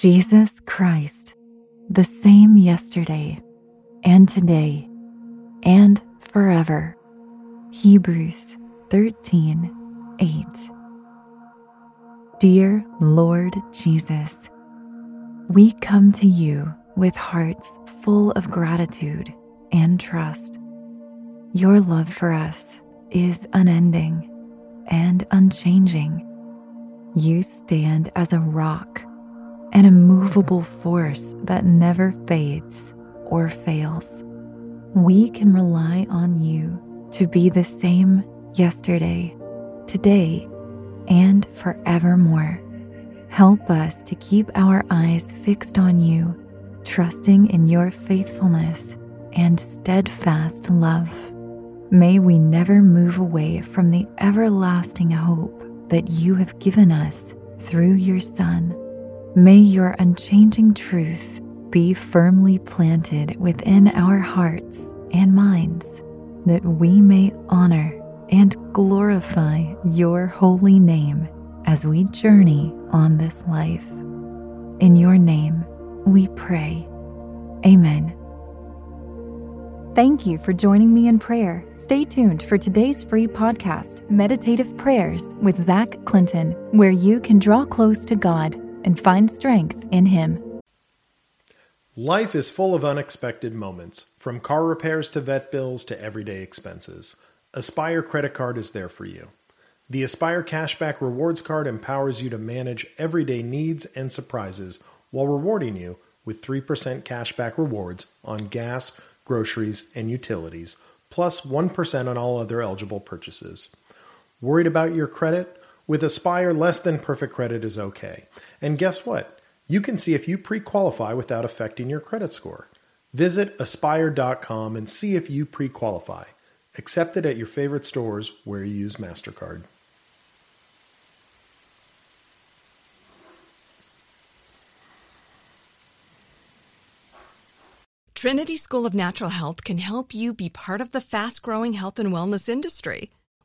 Jesus Christ, the same yesterday and today and forever. Hebrews 13 8. Dear Lord Jesus, we come to you with hearts full of gratitude and trust. Your love for us is unending and unchanging. You stand as a rock, an immovable force that never fades or fails. We can rely on you to be the same yesterday, today, and forevermore. Help us to keep our eyes fixed on you, trusting in your faithfulness and steadfast love. May we never move away from the everlasting hope that you have given us through your Son. May your unchanging truth be firmly planted within our hearts and minds, that we may honor and glorify your holy name as we journey on this life. In your name, we pray. Amen. Thank you for joining me in prayer. Stay tuned for today's free podcast, Meditative Prayers with Zach Clinton, where you can draw close to God and find strength in Him. Life is full of unexpected moments, from car repairs to vet bills to everyday expenses. Aspire Credit Card is there for you. The Aspire Cashback Rewards Card empowers you to manage everyday needs and surprises while rewarding you with 3% cashback rewards on gas, groceries, and utilities, plus 1 on all other eligible purchases. Worried about your credit? With Aspire, less than perfect credit is okay. And guess what? You can see if you pre qualify without affecting your credit score. Visit aspire.com and see if you pre qualify. Accept it at your favorite stores where you use MasterCard. Trinity School of Natural Health can help you be part of the fast growing health and wellness industry.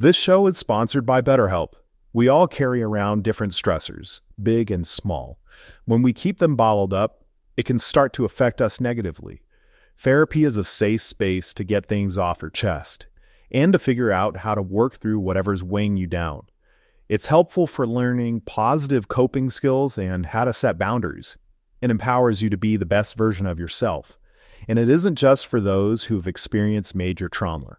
This show is sponsored by BetterHelp. We all carry around different stressors, big and small. When we keep them bottled up, it can start to affect us negatively. Therapy is a safe space to get things off your chest and to figure out how to work through whatever's weighing you down. It's helpful for learning positive coping skills and how to set boundaries. It empowers you to be the best version of yourself. And it isn't just for those who've experienced major trauma.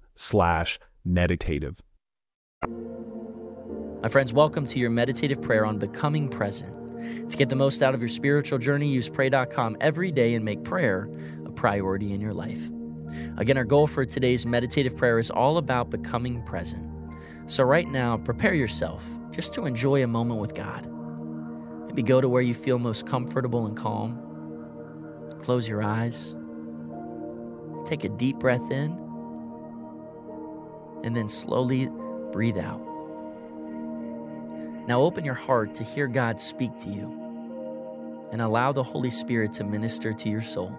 slash meditative. My friends, welcome to your meditative prayer on becoming present. To get the most out of your spiritual journey, use pray.com every day and make prayer a priority in your life. Again, our goal for today's meditative prayer is all about becoming present. So, right now, prepare yourself just to enjoy a moment with God. Maybe go to where you feel most comfortable and calm. Close your eyes. Take a deep breath in and then slowly breathe out. Now open your heart to hear God speak to you and allow the Holy Spirit to minister to your soul.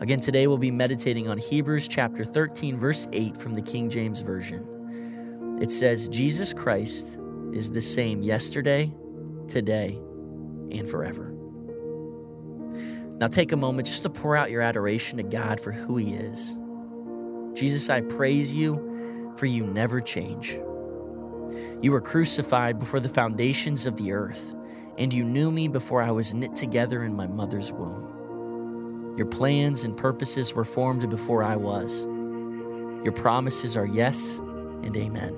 Again, today we'll be meditating on Hebrews chapter 13, verse 8 from the King James Version. It says, Jesus Christ is the same yesterday, today, and forever. Now take a moment just to pour out your adoration to God for who He is. Jesus, I praise you for you never change. You were crucified before the foundations of the earth, and you knew me before I was knit together in my mother's womb. Your plans and purposes were formed before I was. Your promises are yes and amen.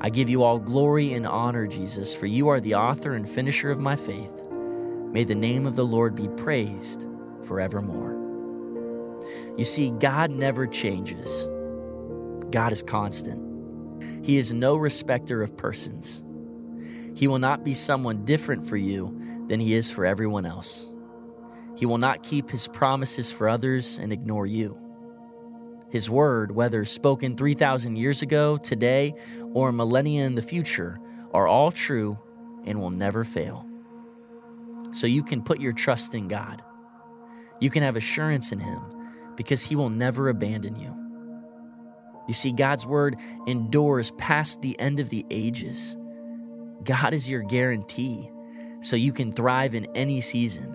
I give you all glory and honor, Jesus, for you are the author and finisher of my faith. May the name of the Lord be praised forevermore. You see, God never changes, God is constant. He is no respecter of persons. He will not be someone different for you than he is for everyone else. He will not keep his promises for others and ignore you. His word, whether spoken 3,000 years ago, today, or millennia in the future, are all true and will never fail. So you can put your trust in God. You can have assurance in Him because He will never abandon you. You see, God's word endures past the end of the ages. God is your guarantee, so you can thrive in any season.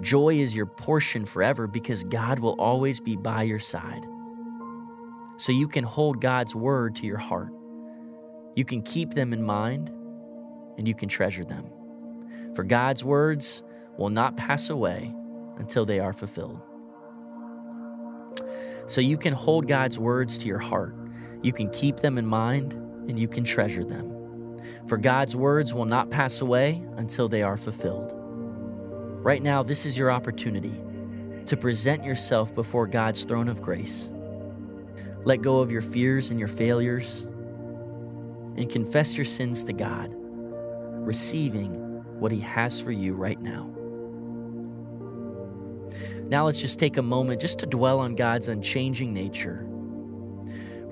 Joy is your portion forever because God will always be by your side. So you can hold God's word to your heart. You can keep them in mind and you can treasure them. For God's words will not pass away until they are fulfilled. So you can hold God's words to your heart. You can keep them in mind and you can treasure them. For God's words will not pass away until they are fulfilled. Right now, this is your opportunity to present yourself before God's throne of grace. Let go of your fears and your failures and confess your sins to God, receiving what He has for you right now. Now let's just take a moment just to dwell on God's unchanging nature.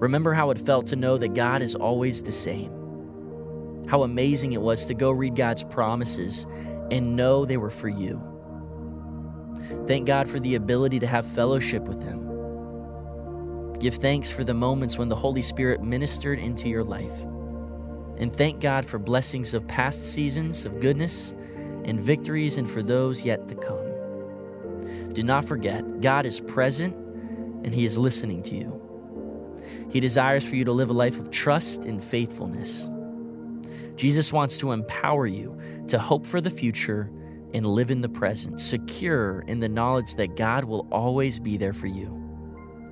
Remember how it felt to know that God is always the same. How amazing it was to go read God's promises and know they were for you. Thank God for the ability to have fellowship with Him. Give thanks for the moments when the Holy Spirit ministered into your life. And thank God for blessings of past seasons of goodness and victories and for those yet to come. Do not forget, God is present and He is listening to you. He desires for you to live a life of trust and faithfulness. Jesus wants to empower you to hope for the future and live in the present, secure in the knowledge that God will always be there for you.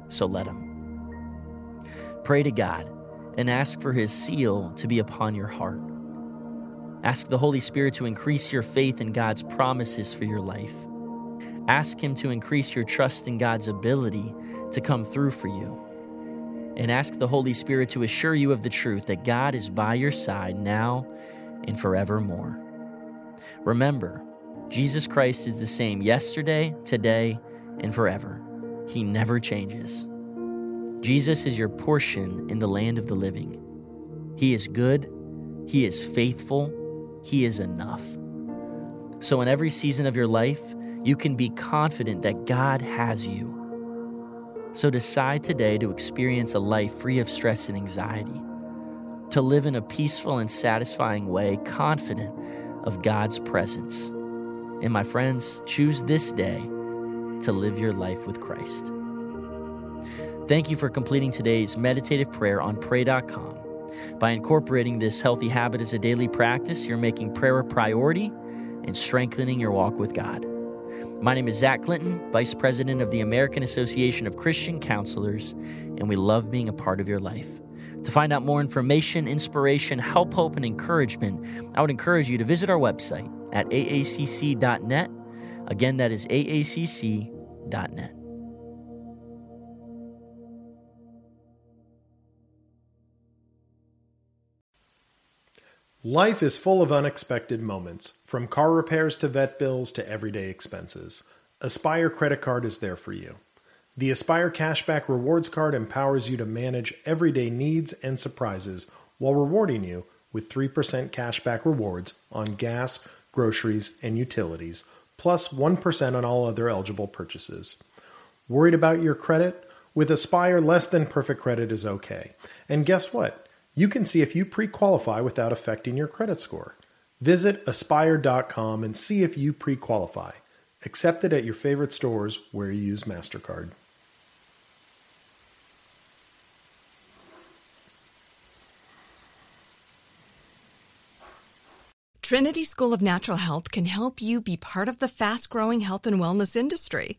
So let Him. Pray to God and ask for His seal to be upon your heart. Ask the Holy Spirit to increase your faith in God's promises for your life. Ask Him to increase your trust in God's ability to come through for you. And ask the Holy Spirit to assure you of the truth that God is by your side now and forevermore. Remember, Jesus Christ is the same yesterday, today, and forever. He never changes. Jesus is your portion in the land of the living. He is good, He is faithful, He is enough. So, in every season of your life, you can be confident that God has you. So decide today to experience a life free of stress and anxiety, to live in a peaceful and satisfying way, confident of God's presence. And my friends, choose this day to live your life with Christ. Thank you for completing today's meditative prayer on pray.com. By incorporating this healthy habit as a daily practice, you're making prayer a priority and strengthening your walk with God. My name is Zach Clinton, Vice President of the American Association of Christian Counselors, and we love being a part of your life. To find out more information, inspiration, help, hope, and encouragement, I would encourage you to visit our website at aacc.net. Again, that is aacc.net. Life is full of unexpected moments, from car repairs to vet bills to everyday expenses. Aspire Credit Card is there for you. The Aspire Cashback Rewards Card empowers you to manage everyday needs and surprises while rewarding you with 3% cashback rewards on gas, groceries, and utilities, plus 1 on all other eligible purchases. Worried about your credit? With Aspire, less than perfect credit is okay. And guess what? You can see if you pre qualify without affecting your credit score. Visit aspire.com and see if you pre qualify. Accepted at your favorite stores where you use MasterCard. Trinity School of Natural Health can help you be part of the fast growing health and wellness industry.